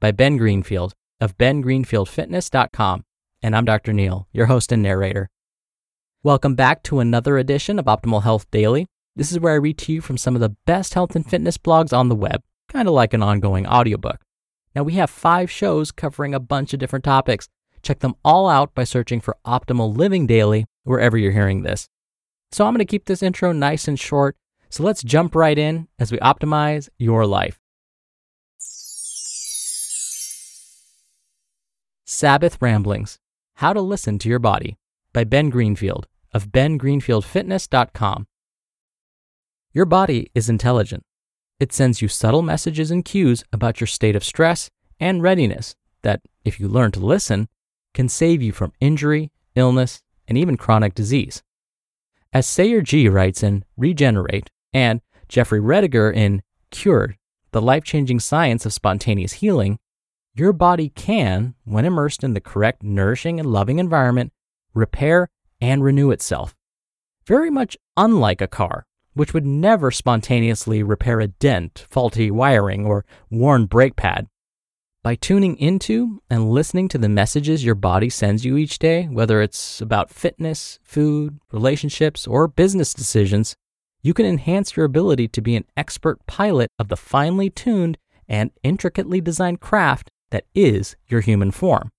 by Ben Greenfield of bengreenfieldfitness.com. And I'm Dr. Neal, your host and narrator. Welcome back to another edition of Optimal Health Daily. This is where I read to you from some of the best health and fitness blogs on the web, kind of like an ongoing audiobook. Now, we have five shows covering a bunch of different topics. Check them all out by searching for Optimal Living Daily wherever you're hearing this. So, I'm going to keep this intro nice and short. So, let's jump right in as we optimize your life. Sabbath Ramblings How to Listen to Your Body by Ben Greenfield of bengreenfieldfitness.com. Your body is intelligent. It sends you subtle messages and cues about your state of stress and readiness that, if you learn to listen, can save you from injury, illness, and even chronic disease. As Sayer Ji writes in Regenerate and Jeffrey Rediger in Cured, the life changing science of spontaneous healing, your body can, when immersed in the correct nourishing and loving environment, repair and renew itself. Very much unlike a car, which would never spontaneously repair a dent, faulty wiring, or worn brake pad. By tuning into and listening to the messages your body sends you each day, whether it's about fitness, food, relationships, or business decisions, you can enhance your ability to be an expert pilot of the finely tuned and intricately designed craft that is your human form.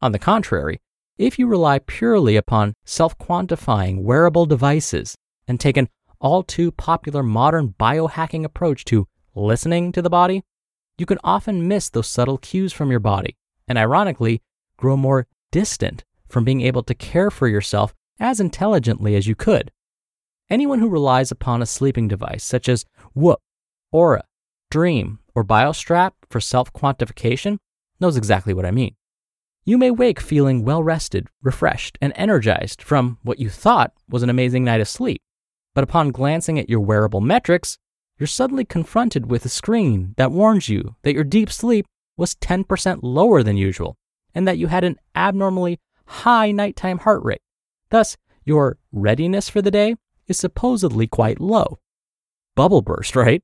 On the contrary, if you rely purely upon self quantifying wearable devices and take an all too popular modern biohacking approach to listening to the body, you can often miss those subtle cues from your body and, ironically, grow more distant from being able to care for yourself as intelligently as you could. Anyone who relies upon a sleeping device such as Whoop, Oura, Dreem, or BioStrap for self quantification knows exactly what I mean. You may wake feeling well rested, refreshed, and energized from what you thought was an amazing night of sleep. But upon glancing at your wearable metrics, you're suddenly confronted with a screen that warns you that your deep sleep was 10% lower than usual and that you had an abnormally high nighttime heart rate. Thus, your readiness for the day is supposedly quite low. Bubble burst, right?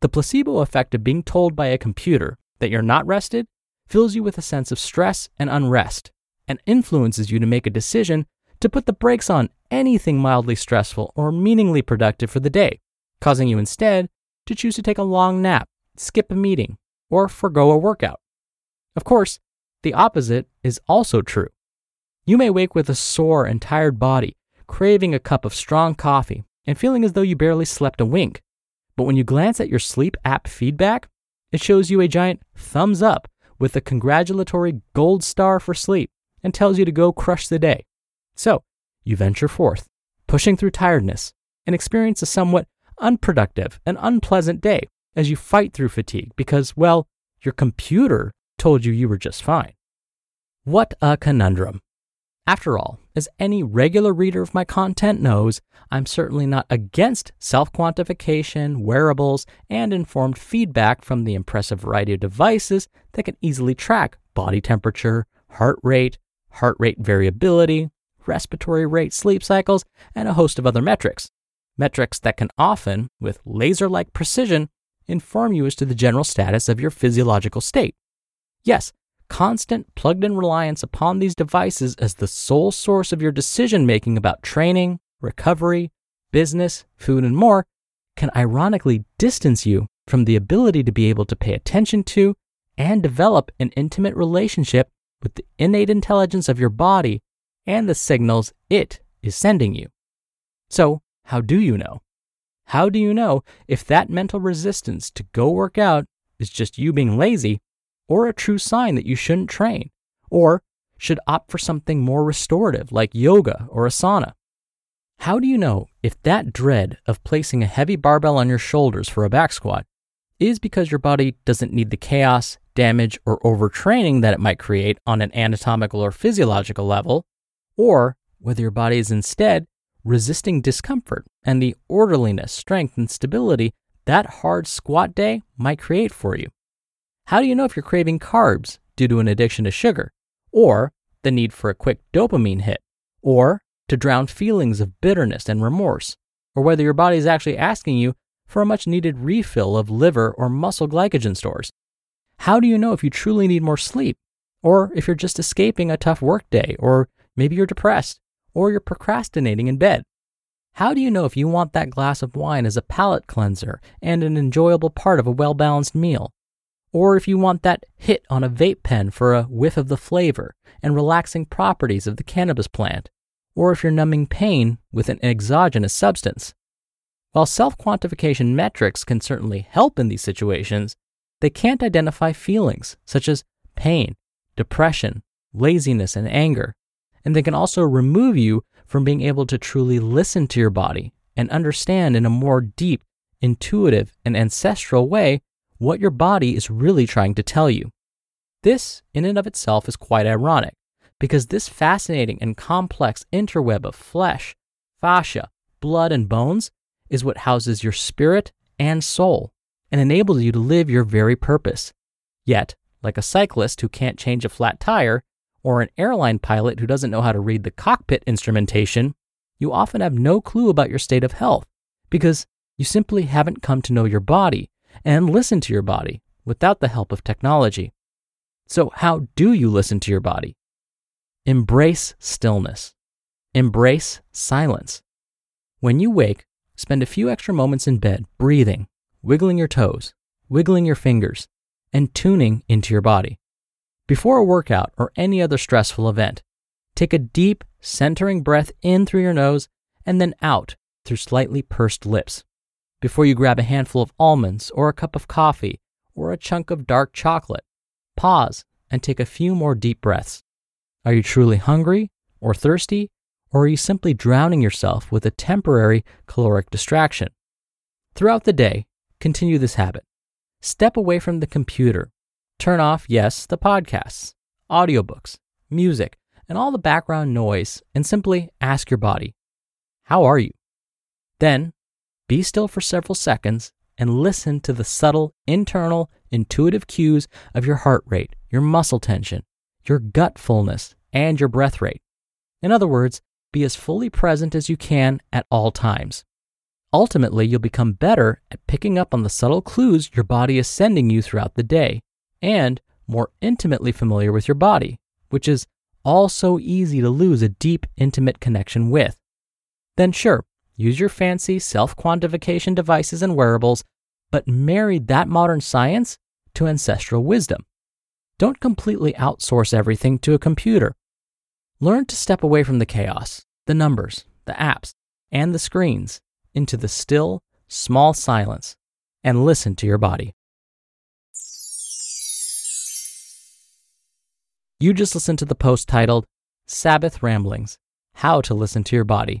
The placebo effect of being told by a computer that you're not rested fills you with a sense of stress and unrest and influences you to make a decision to put the brakes on anything mildly stressful or meaningly productive for the day, causing you instead to choose to take a long nap, skip a meeting, or forego a workout. Of course, the opposite is also true. You may wake with a sore and tired body, craving a cup of strong coffee, and feeling as though you barely slept a wink. But when you glance at your sleep app feedback, it shows you a giant thumbs up with a congratulatory gold star for sleep and tells you to go crush the day. So, you venture forth, pushing through tiredness, and experience a somewhat unproductive and unpleasant day as you fight through fatigue because, well, your computer told you you were just fine. What a conundrum. After all, as any regular reader of my content knows, I'm certainly not against self quantification, wearables, and informed feedback from the impressive variety of devices that can easily track body temperature, heart rate, heart rate variability, respiratory rate, sleep cycles, and a host of other metrics. Metrics that can often, with laser like precision, inform you as to the general status of your physiological state. Yes, constant plugged in reliance upon these devices as the sole source of your decision making about training, recovery, business, food, and more can ironically distance you from the ability to be able to pay attention to and develop an intimate relationship with the innate intelligence of your body and the signals it is sending you. So, how do you know? How do you know if that mental resistance to go work out is just you being lazy or a true sign that you shouldn't train or should opt for something more restorative like yoga or asana? How do you know if that dread of placing a heavy barbell on your shoulders for a back squat is because your body doesn't need the chaos, damage, or overtraining that it might create on an anatomical or physiological level, or whether your body is instead resisting discomfort and the orderliness, strength, and stability that hard squat day might create for you? How do you know if you're craving carbs due to an addiction to sugar, or the need for a quick dopamine hit, or to drown feelings of bitterness and remorse, or whether your body is actually asking you for a much needed refill of liver or muscle glycogen stores? How do you know if you truly need more sleep, or if you're just escaping a tough workday, or maybe you're depressed, or you're procrastinating in bed? How do you know if you want that glass of wine as a palate cleanser and an enjoyable part of a well balanced meal? Or if you want that hit on a vape pen for a whiff of the flavor and relaxing properties of the cannabis plant? Or if you're numbing pain with an exogenous substance? While self quantification metrics can certainly help in these situations, they can't identify feelings such as pain, depression, laziness, and anger. And they can also remove you from being able to truly listen to your body and understand in a more deep, intuitive, and ancestral way what your body is really trying to tell you. This, in and of itself, is quite ironic because this fascinating and complex interweb of flesh, fascia, blood, and bones is what houses your spirit and soul and enables you to live your very purpose. Yet, like a cyclist who can't change a flat tire, or an airline pilot who doesn't know how to read the cockpit instrumentation, you often have no clue about your state of health because you simply haven't come to know your body and listen to your body without the help of technology. So, how do you listen to your body? Embrace stillness. Embrace silence. When you wake, spend a few extra moments in bed breathing, wiggling your toes, wiggling your fingers, and tuning into your body. Before a workout or any other stressful event, take a deep, centering breath in through your nose and then out through slightly pursed lips. Before you grab a handful of almonds or a cup of coffee or a chunk of dark chocolate, pause and take a few more deep breaths. Are you truly hungry or thirsty, or are you simply drowning yourself with a temporary caloric distraction? Throughout the day, continue this habit. Step away from the computer. Turn off, yes, the podcasts, audiobooks, music, and all the background noise, and simply ask your body, How are you? Then, be still for several seconds and listen to the subtle, internal, intuitive cues of your heart rate, your muscle tension, your gut fullness, and your breath rate. In other words, be as fully present as you can at all times. Ultimately, you'll become better at picking up on the subtle clues your body is sending you throughout the day and more intimately familiar with your body, which is all so easy to lose a deep, intimate connection with. Then, sure, use your fancy self quantification devices and wearables, but marry that modern science to ancestral wisdom. Don't completely outsource everything to a computer. Learn to step away from the chaos, the numbers, the apps, and the screens into the still, small silence and listen to your body. You just listened to the post titled Sabbath Ramblings How to Listen to Your Body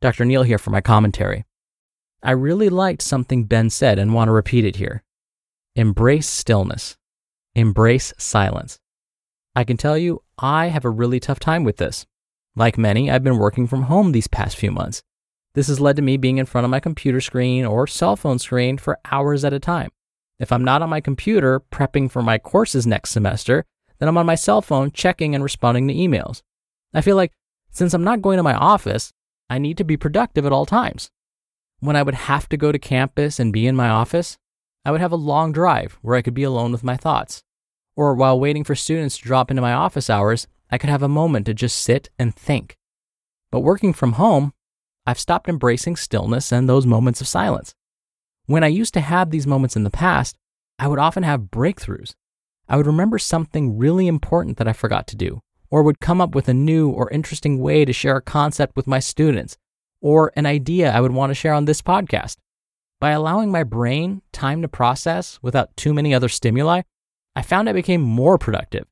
Dr. Neal here for my commentary. I really liked something Ben said and want to repeat it here. Embrace stillness. Embrace silence. I can tell you, I have a really tough time with this. Like many, I've been working from home these past few months. This has led to me being in front of my computer screen or cell phone screen for hours at a time. If I'm not on my computer prepping for my courses next semester, then I'm on my cell phone checking and responding to emails. I feel like since I'm not going to my office, I need to be productive at all times. When I would have to go to campus and be in my office, I would have a long drive where I could be alone with my thoughts. Or while waiting for students to drop into my office hours, I could have a moment to just sit and think. But working from home, I've stopped embracing stillness and those moments of silence. When I used to have these moments in the past, I would often have breakthroughs. I would remember something really important that I forgot to do, or would come up with a new or interesting way to share a concept with my students, or an idea I would want to share on this podcast. By allowing my brain time to process without too many other stimuli, I found I became more productive.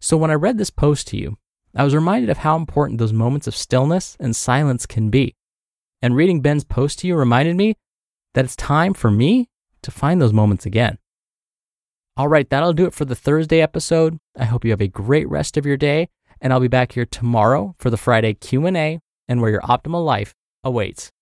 So when I read this post to you, I was reminded of how important those moments of stillness and silence can be. And reading Ben's post to you reminded me that it's time for me to find those moments again. All right, that'll do it for the Thursday episode. I hope you have a great rest of your day, and I'll be back here tomorrow for the Friday Q&A and where your optimal life awaits.